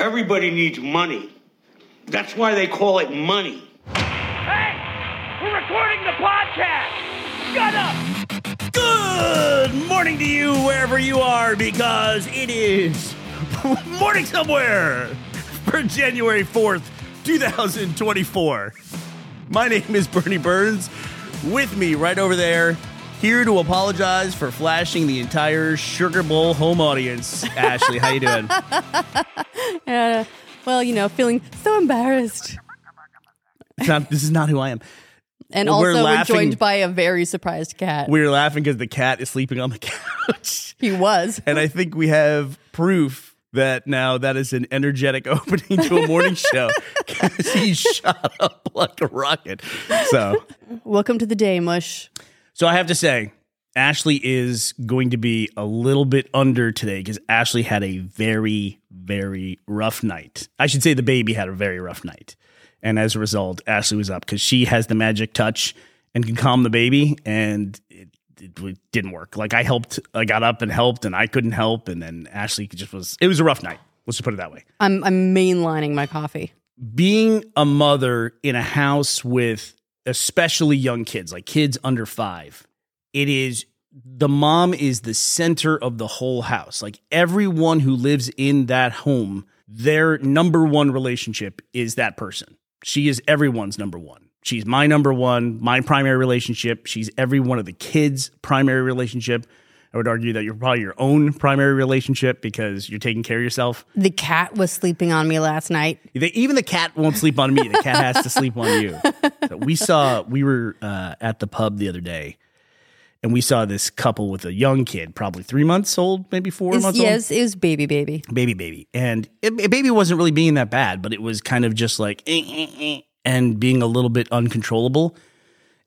Everybody needs money. That's why they call it money. Hey! We're recording the podcast! Shut up! Good morning to you wherever you are because it is morning somewhere for January 4th, 2024. My name is Burnie Burns. With me right over there, here to apologize for flashing the entire Sugar Bowl home audience. Ashley, how you doing? Uh, well, you know, feeling so embarrassed. Not, this is not who I am. And We're also, we're joined by a very surprised cat. We were laughing because the cat is sleeping on the couch. he was. And I think we have proof that now that is an energetic opening to a morning show because he shot up like a rocket. So, Welcome to the day, Mush. So I have to say, Ashley is going to be a little bit under today because Ashley had a very, very rough night. I should say the baby had a very rough night. And as a result, Ashley was up because she has the magic touch and can calm the baby. And it, it didn't work. Like I helped, I got up and helped, and I couldn't help. And then Ashley just was, it was a rough night. Let's just put it that way. I'm I'm mainlining my coffee. Being a mother in a house with especially young kids, like kids under five, it is the mom is the center of the whole house. Like everyone who lives in that home, their number one relationship is that person. She is everyone's number one. She's my number one, my primary relationship. She's every one of the kids' primary relationship. I would argue that you're probably your own primary relationship because you're taking care of yourself. The cat was sleeping on me last night. Even the cat won't sleep on me. The cat has to sleep on you. So we saw, we were uh, at the pub the other day, and we saw this couple with a young kid, probably three months old, maybe four It's- months yes, it was baby baby. baby, baby. And it, it- baby wasn't really being that bad, but it was kind of just like eh, eh, eh, and being a little bit uncontrollable.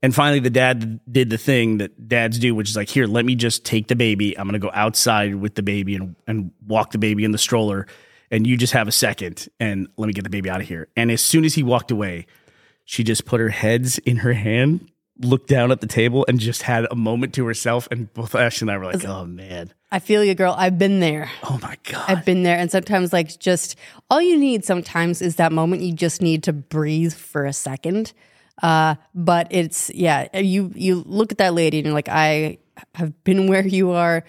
And finally, the dad did the thing that dads do, which is like, here, let me just take the baby. I'm going to go outside with the baby and, and walk the baby in the stroller. And you just have a second and let me get the baby out of here. And as soon as he walked away, she just put her heads in her hand, looked down at the table, and just had a moment to herself. And both Ashley and I were like, oh, man. I feel you, girl. I've been there. Oh, my God. I've been there. And sometimes, like, just all you need sometimes is that moment you just need to breathe for a second. Uh, but it's, yeah, you, you look at that lady and you're like, I have been where you are.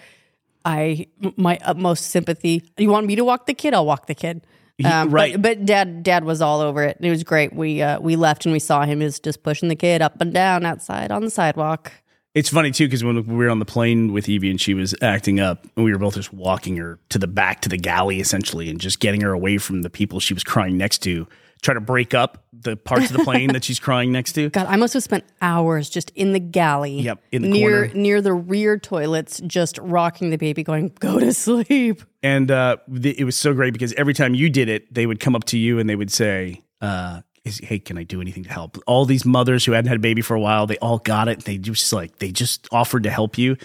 I, my utmost sympathy. You want me to walk the kid? I'll walk the kid. Um, right. But, but dad, dad was all over it. It was great. We, uh, we left and we saw him is just pushing the kid up and down outside on the sidewalk. It's funny too because when we were on the plane with Evie and she was acting up, and we were both just walking her to the back to the galley essentially, and just getting her away from the people she was crying next to, try to break up the parts of the plane that she's crying next to. God, I must have spent hours just in the galley. Yep, in the near corner. near the rear toilets, just rocking the baby, going, "Go to sleep." And uh, it was so great because every time you did it, they would come up to you and they would say, uh, is, "Hey, can I do anything to help?" All these mothers who hadn't had a baby for a while, they all got it. They just like they just offered to help you,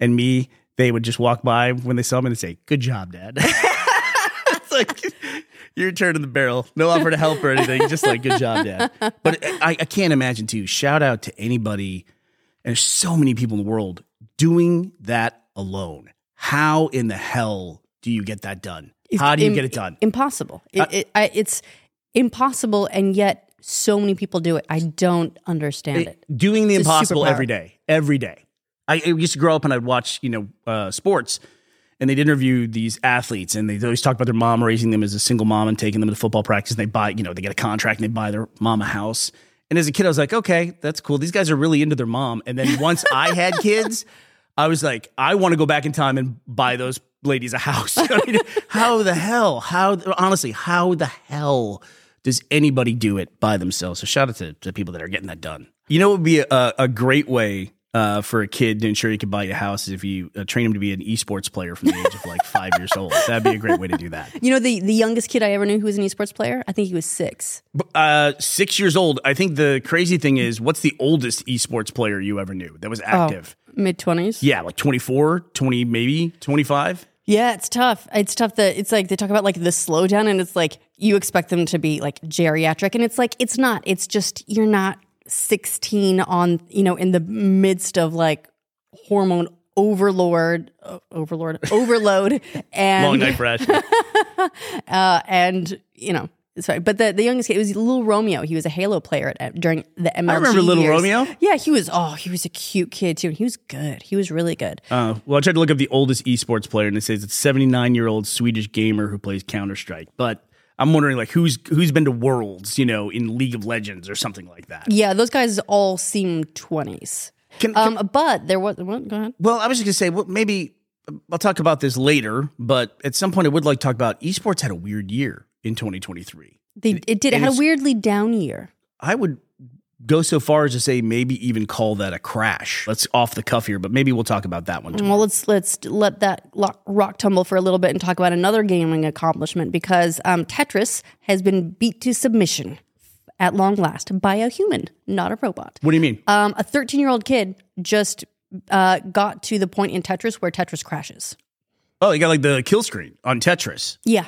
and me, they would just walk by when they saw me and say, "Good job, Dad." it's like you're turning the barrel. No offer to help or anything. Just like, "Good job, Dad." But I, I can't imagine too. Shout out to anybody and there's so many people in the world doing that alone. How in the hell do you get that done? How do you Im- get it done? Impossible. It, it, I, it's impossible, and yet so many people do it. I don't understand it. doing the It's impossible every day, every day. I, I used to grow up and I'd watch, you know, uh, sports, and they'd interview these athletes, and they'd always talk about their mom raising them as a single mom and taking them to football practice. And they buy, you know, they get a contract and they buy their mom a house. And as a kid, I was like, okay, that's cool. These guys are really into their mom. And then once I had kids, I was like, I want to go back in time and buy those ladies a house. I mean, how the hell? How honestly? How the hell does anybody do it by themselves? So shout out to, to people that are getting that done. You know, it would be a, a great way uh, for a kid to ensure he could buy a house is if you uh, train him to be an esports player from the age of like five years old. That'd be a great way to do that. You know, the the youngest kid I ever knew who was an esports player. I think he was six. Uh, six years old. I think the crazy thing is, what's the oldest esports player you ever knew that was active? Mid twenties. Yeah, like 24, 20, maybe 25. Yeah, it's tough. It's tough that it's like they talk about like the slowdown, and it's like you expect them to be like geriatric, and it's like it's not. It's just you're not 16 on you know in the midst of like hormone overlord, uh, overlord, overload, and Long night for Ashley. uh, and you know. Sorry, but the, the youngest kid it was little Romeo. He was a Halo player at, during the MLG. I remember Little years. Romeo. Yeah, he was. Oh, he was a cute kid too. And he was good. He was really good. Uh, well, I tried to look up the oldest esports player, and it says it's 79 year old Swedish gamer who plays Counter Strike. But I'm wondering, like, who's who's been to Worlds, you know, in League of Legends or something like that. Yeah, those guys all seem twenties. Can, can- Um, but there was. What, go ahead. well, I was just gonna say, well, maybe I'll talk about this later, but at some point, I would like to talk about esports had a weird year in 2023. They it did. It had a weirdly down year. I would go so far as to say maybe even call that a crash. Let's off the cuff here, but maybe we'll talk about that one. tomorrow. Well, let's let's let that lock, rock tumble for a little bit and talk about another gaming accomplishment because um, Tetris has been beat to submission at long last by a human, not a robot. What do you mean? Um, a 13 year old kid just uh, got to the point in Tetris where Tetris crashes. oh, you got like the kill screen on Tetris. Yeah,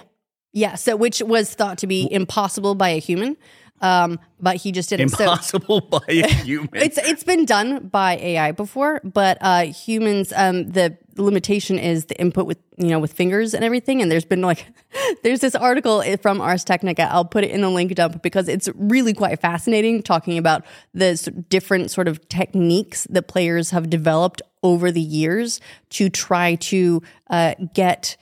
yeah. So which was thought to be impossible by a human, um, but he just did it. So- Impossible by a human. It's it's been done by AI before, but uh, humans. Um, the limitation is the input with you know with fingers and everything. And there's been like, there's this article from Ars Technica. I'll put it in the link dump because it's really quite fascinating, talking about the different sort of techniques that players have developed over the years to try to uh, get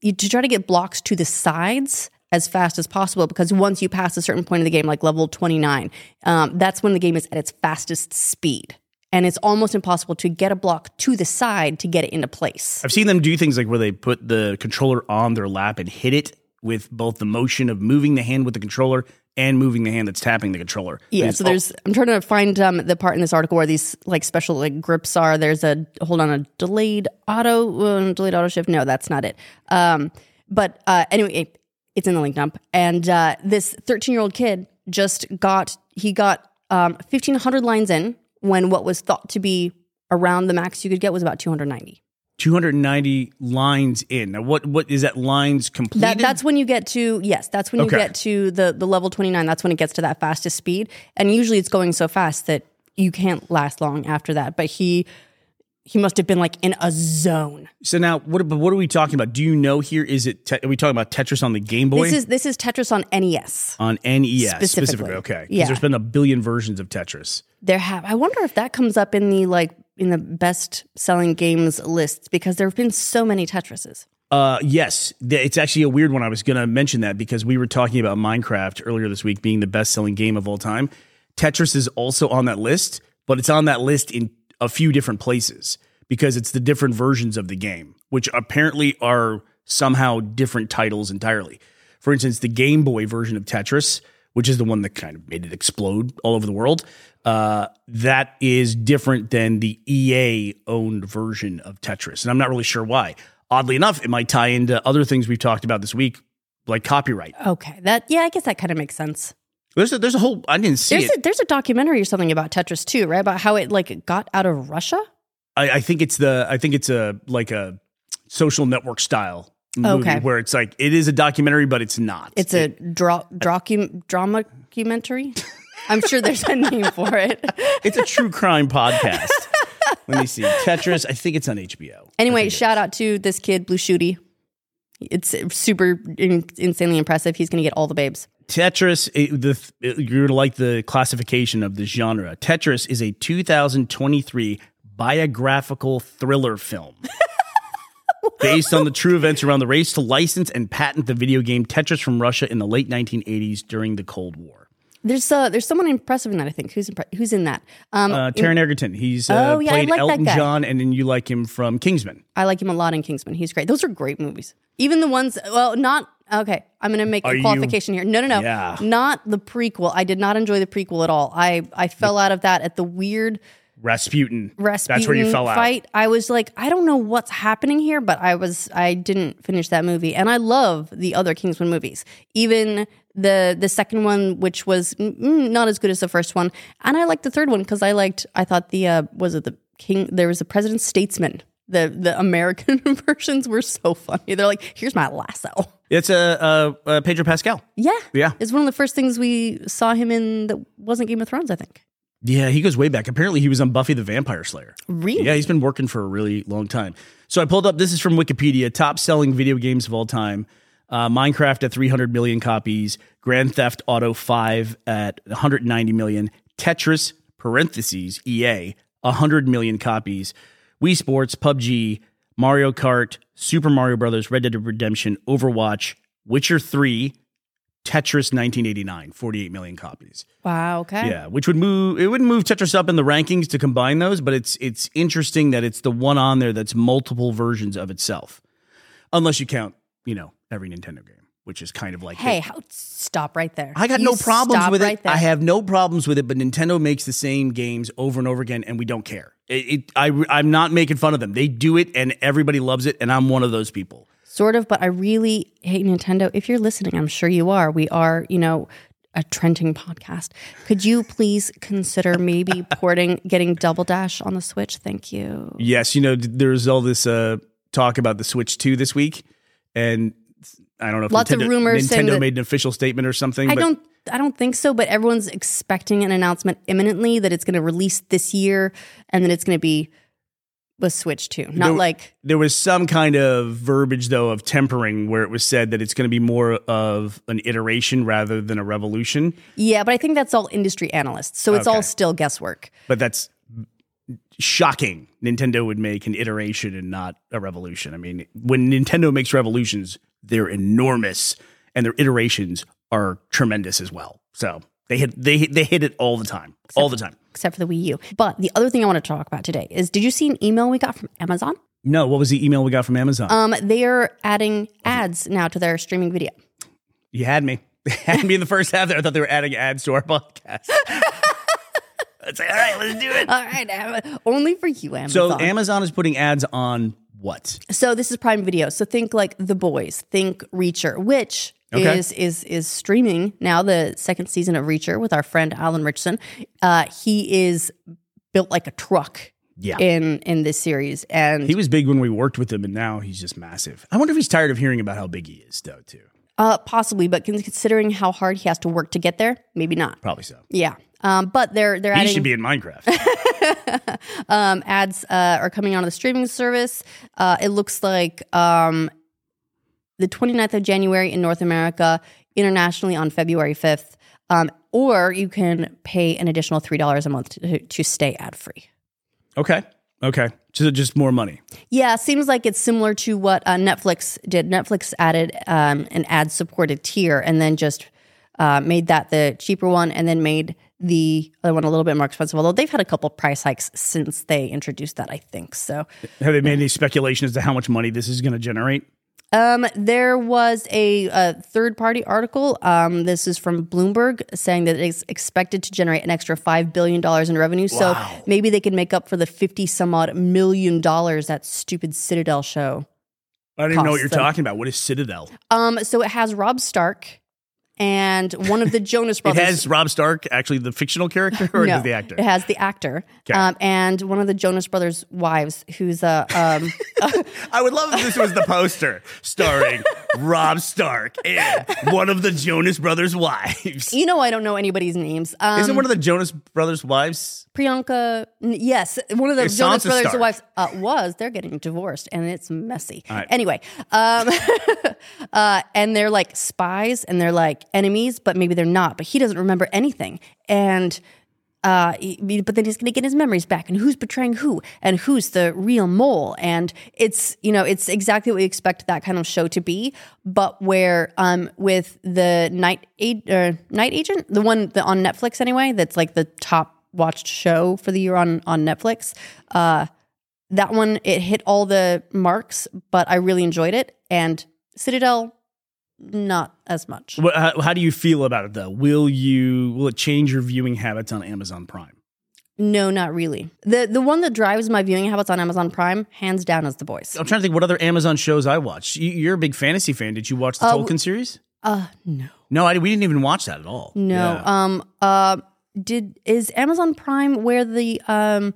you to try to get blocks to the sides as fast as possible because once you pass a certain point of the game, like level 29, um, that's when the game is at its fastest speed. And it's almost impossible to get a block to the side to get it into place. I've seen them do things like where they put the controller on their lap and hit it with both the motion of moving the hand with the controller and moving the hand that's tapping the controller. Yeah, so there's. I'm trying to find um, the part in this article where these like special like grips are. There's a hold on a delayed auto uh, delayed auto shift. No, that's not it. Um, but uh, anyway, it's in the link dump. And uh, this 13 year old kid just got he got um, 1500 lines in when what was thought to be around the max you could get was about 290. 290 lines in. Now, what what is that lines completed? That, that's when you get to yes, that's when you get to the the level 29. That's when it gets to that fastest speed. And usually it's going so fast that you can't last long after that. But he he must have been like in a zone. so now, what but what are we talking about? Do you know here? Is it te- are we talking about Tetris on the Game Boy? This is this is Tetris on NES. on NES Specifically. specifically. Okay, Yeah. there's been a billion versions of Tetris. There have I wonder if that comes up in the like in the best selling games lists because there have been so many Tetrises. Uh, yes, it's actually a weird one. I was going to mention that because we were talking about Minecraft earlier this week being the best selling game of all time. Tetris is also on that list, but it's on that list in a few different places because it's the different versions of the game, which apparently are somehow different titles entirely. For instance, the Game Boy version of Tetris, which is the one that kind of made it explode all over the world, uh, that is different than the EA owned version of Tetris. And I'm not really sure why. Oddly enough, it might tie into other things we've talked about this week, like copyright. Okay, that yeah, I guess that kind of makes sense. There's a, there's a whole, I didn't see There's it. a, there's a documentary or something about Tetris too, right? About how it like got out of Russia. I, I think it's the, I think it's a, like a social network style movie Okay. where it's like, it is a documentary, but it's not. It's a dra- drocum- drama documentary. I'm sure there's a name for it. it's a true crime podcast. Let me see. Tetris, I think it's on HBO. Anyway, shout out to this kid, Blue Scuti. It's super in- insanely impressive. He's going to get all the babes. Tetris, it, the, it- you're like the classification of the genre. Tetris is a 2023 biographical thriller film based on the true events around the race to license and patent the video game Tetris from Russia in the late 1980s during the Cold War. There's uh, there's someone impressive in that. I think who's impre- who's in that. Um, Uh, Taron Egerton, he's uh, Oh, yeah, played like Elton. John, and then you like him from Kingsman. I like him a lot in Kingsman. He's great. Those are great movies. Even the ones, well, not okay. I'm going to make Are a you- qualification here. No, no, no, Yeah. not the prequel. I did not enjoy the prequel at all. I I fell out of that at the weird Rasputin. Rasputin That's where you fell out. fight. I was like, I don't know what's happening here, but I was I didn't finish that movie, and I love the other Kingsman movies, even the the second one, which was mm, not as good as the first one, and I liked the third one because I liked I thought the uh, was it the King there was a President Statesman. The the American versions were so funny. They're like, here's my lasso. It's a uh, uh, Pedro Pascal. Yeah, Yeah. It's one of the first things we saw him in that wasn't Game of Thrones. I think. Yeah, he goes way back. Apparently, he was on Buffy the Vampire Slayer. Really? Yeah, he's been working for a really long time. So I pulled up. This is from Wikipedia. Top selling video games of all time. Uh, Minecraft at 300 million copies. Grand Theft Auto 5 at 190 million. Tetris parentheses EA 100 million copies. Wii Sports, PUBG, Mario Kart, Super Mario Brothers, Red Dead Redemption, Overwatch, Witcher 3, Tetris 1989, 48 million copies. Wow. Okay. Yeah, which would move it wouldn't move Tetris up in the rankings to combine those, but it's it's interesting that it's the one on there that's multiple versions of itself. Unless you count, you know, every Nintendo game, which is kind of like Hey, how, stop right there. I got You no problems with right it. there. I have no problems with it, but Nintendo makes the same games over and over again, and we don't care. It, it, I, I'm not making fun of them. They do it, and everybody loves it, and I'm one of those people. Sort of, but I really hate Nintendo. If you're listening, I'm sure you are. We are, you know, a trending podcast. Could you please consider maybe porting, getting Double Dash on the Switch? Thank you. Yes, you know, there's all this uh, talk about the Switch 2 this week, and I don't know if Lots of rumors Nintendo made an official statement or something. I don't. I don't think so, but everyone's expecting an announcement imminently that it's going to release this year, and then it's going to be a Switch too. Not There- like There was some kind of verbiage, though, of tempering where it was said that it's going to be more of an iteration rather than a revolution. yeah, but I think that's all industry analysts, so it's Okay. all still guesswork. But that's shocking. Nintendo would make an iteration and not a revolution. I mean, when Nintendo makes revolutions, they're enormous, and their iterations are tremendous as well. So they hit they they hit it all the time, all the time. Except for the Wii U. But the other thing I want to talk about today is did you see an email we got from Amazon? No, what was the email we got from Amazon? Um, they are adding ads now to their streaming video. you had me. They had me in the first half there. I thought they were adding ads to our podcast. I'd say, all right, let's do it. All right, only for you, Amazon. So. Amazon is putting ads on what? So this is Prime Video. So think like The Boys, think Reacher, which Okay. is is is streaming now. The second season of Reacher with our friend Alan Ritchson. Uh, he is built like a truck. Yeah. In in this series, and He was big when we worked with him, and now he's just massive. I wonder if he's tired of hearing about how big he is, though, too. uh, possibly, but considering how hard he has to work to get there, maybe not. Probably so. Yeah. Um, but they're they're He adding should be in Minecraft. um, ads uh, are coming onto the streaming service. Uh, it looks like um, the 29th of January in North America, internationally on February 5th. Um, or you can pay an additional $3 a month to, to stay ad free. okay. Okay. So just more money. Yeah, seems like it's similar to what uh, Netflix did. Netflix added um, an ad supported tier and then just uh, made that the cheaper one and then made the other one a little bit more expensive. Although they've had a couple price hikes since they introduced that, I think. So Have they made any speculation as to how much money this is going to generate? Um, there was a, a third party article. Um, this is from Bloomberg saying that it's expected to generate an extra $5 billion in revenue. So maybe they can make up for the 50 some odd million dollars that stupid Citadel show. I don't even know what you're them. talking about. What is Citadel? Um, so it has Rob Stark and one of the Jonas It brothers. has Rob Stark, actually the fictional character, or no, the actor? It has the actor. Okay. Um, and one of the Jonas brothers' wives, who's a um, I would love if this was the poster starring Rob Stark and one of the Jonas Brothers' wives. you know, I don't know anybody's names. Um, Isn't one of the Jonas Brothers' wives? Priyanka, n- yes, one of the It's Jonas Sansa Brothers' Stark. wives uh, was. They're getting divorced, and it's messy. right. Anyway, um, uh, and they're like spies, and they're like enemies, but maybe they're not. But he doesn't remember anything, and uh, but then he's going to get his memories back, and who's betraying who, and who's the real mole, and it's you know it's exactly what we expect that kind of show to be, but where um with the night a- uh, night agent, the one the, on Netflix anyway, that's like the top watched show for the year on on Netflix. Uh, that one it hit all the marks, but I really enjoyed it, and Citadel not as much. What, how, how do you feel about it though? Will you will it change your viewing habits on Amazon Prime? No, not really. The the one that drives my viewing habits on Amazon Prime, hands down, is The Boys. I'm trying to think what other Amazon shows I watch. You, you're a big fantasy fan. Did you watch the Uh, Tolkien series? Uh, no, No, I, we didn't even watch that at all. no. Yeah. Um, uh, did is Amazon Prime where the um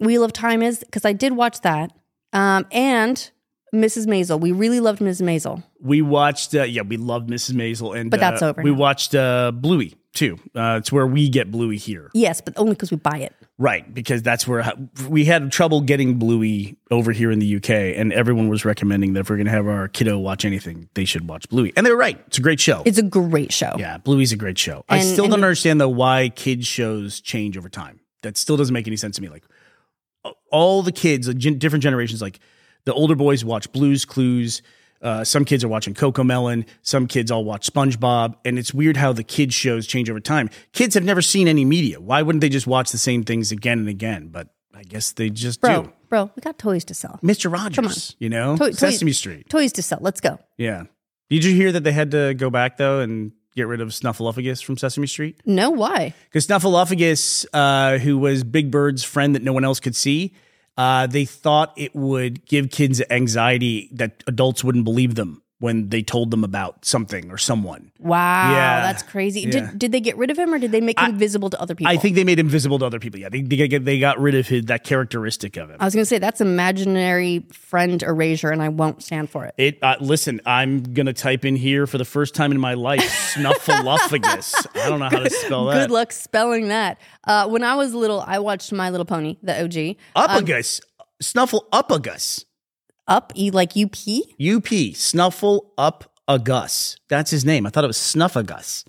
Wheel of Time is? Because I did watch that. Um, and Mrs. Maisel. We really loved Mrs. Maisel. we watched. Uh, yeah, we loved Mrs. Maisel, and But that's uh, over We now. watched uh, Bluey too. Uh, it's where we get Bluey here. Yes, but only because we buy it. Right, because that's where we had trouble getting Bluey over here in the UK, and everyone was recommending that if we're going to have our kiddo watch anything, they should watch Bluey. And they were right. It's a great show. It's a great show. yeah, Bluey's a great show. I still don't understand, though, why kids' shows change over time. That still doesn't make any sense to me. Like, all the kids, different generations, like the older boys watch Blues Clues. Uh, some kids are watching Cocomelon. Some kids all watch SpongeBob. And it's weird how the kids' shows change over time. Kids have never seen any media. Why wouldn't they just watch the same things again and again? But I guess they just Bro, do. bro, we got toys to sell. Mr. Rogers, you know, Toy- toy- Sesame Street. Toys to sell. Let's go. Yeah. Did you hear that they had to go back though and get rid of Snuffleupagus from Sesame Street? No, why? Because Snuffleupagus, uh, who was Big Bird's friend that no one else could see, uh, they thought it would give kids anxiety that adults wouldn't believe them when they told them about something or someone. Wow, Yeah. that's crazy. Yeah. Did did they get rid of him or did they make him visible to other people? I think they made him visible to other people. Yeah, they they, got- they got rid of his, that characteristic of him. I was going to say that's imaginary friend erasure, and I won't stand for it. It uh, listen, I'm gonna type in here for the first time in my life Snuffleupagus. I don't know how to spell that. Good luck spelling that. Uh, when I was little, I watched My Little Pony, the OG. Upagus, Snuffleupagus. Up, E like UP. UP, Snuffle Up a Gus. That's his name. I thought it was Snuffagus.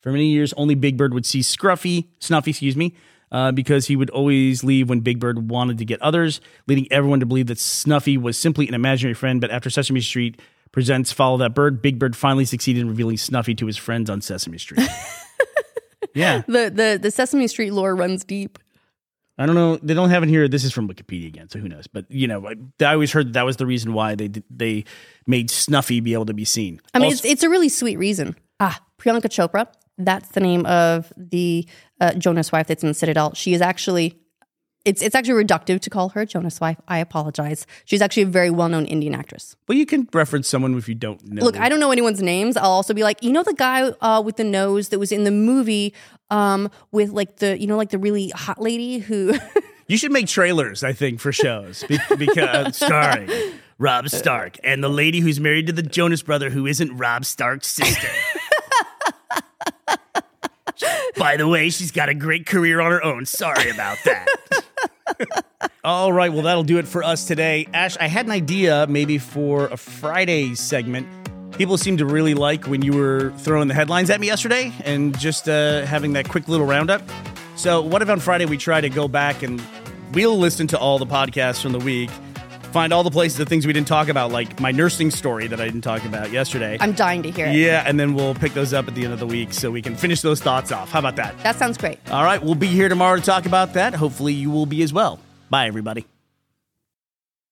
For many years, only Big Bird would see Scruffy, Snuffy, excuse me, uh, because he would always leave when Big Bird wanted to get others, leading everyone to believe that Snuffy was simply an imaginary friend. But after Sesame Street presents Follow That Bird, Big Bird finally succeeded in revealing Snuffy to his friends on Sesame Street. yeah. The, the the Sesame Street lore runs deep. I don't know. They don't have it here. This is from Wikipedia again, so who knows? But you know, I, I always heard that, that was the reason why they they made Snuffy be able to be seen. I mean, Also- it's, it's a really sweet reason. Ah, Priyanka Chopra. That's the name of the uh, Jonas wife that's in Citadel. She is actually, it's it's actually reductive to call her Jonas wife. I apologize. She's actually a very well known Indian actress. Well, you can reference someone if you don't know. Look, I don't know anyone's names. I'll also be like, you know, the guy uh, with the nose that was in the movie um, with like the, you know, like the really hot lady who. you should make trailers. I think for shows Be- because starring Rob Stark and the lady who's married to the Jonas brother who isn't Rob Stark's sister. By the way, she's got a great career on her own. Sorry about that. All right, well, that'll do it for us today. Ash, I had an idea maybe for a Friday segment. People seem to really like when you were throwing the headlines at me yesterday and just uh, having that quick little roundup. So, what if on Friday we try to go back and we'll listen to all the podcasts from the week, find all the places, the things we didn't talk about, like my nursing story that I didn't talk about yesterday. I'm dying to hear it. yeah, and then we'll pick those up at the end of the week so we can finish those thoughts off. How about that? That sounds great. All right, we'll be here tomorrow to talk about that. Hopefully, you will be as well. Bye, everybody.